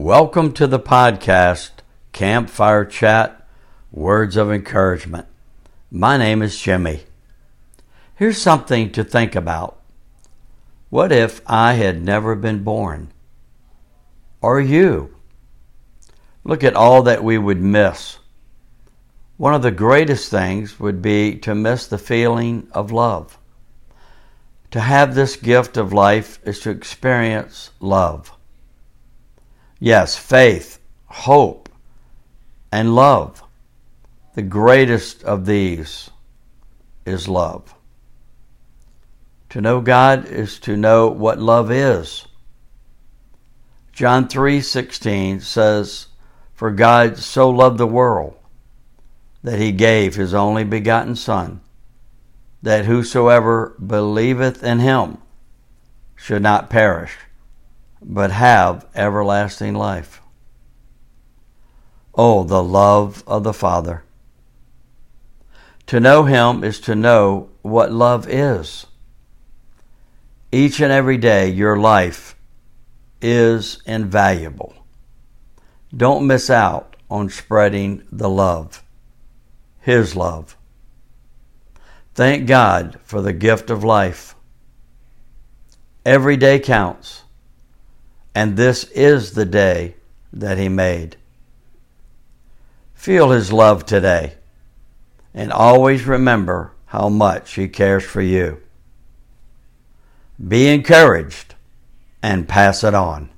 Welcome to the podcast, Campfire Chat Words of Encouragement. My name is Jimmy. Here's something to think about. What if I had never been born? Or you? Look at all that we would miss. One of the greatest things would be to miss the feeling of love. To have this gift of life is to experience love. Yes, faith, hope, and love. The greatest of these is love. To know God is to know what love is. John 3:16 says, "For God so loved the world that he gave his only begotten son, that whosoever believeth in him should not perish, but have everlasting life. Oh, the love of the Father. To know Him is to know what love is. Each and every day, your life is invaluable. Don't miss out on spreading the love, His love. Thank God for the gift of life. Every day counts and this is the day that He made. Feel His love today, and always remember how much He cares for you. Be encouraged and pass it on.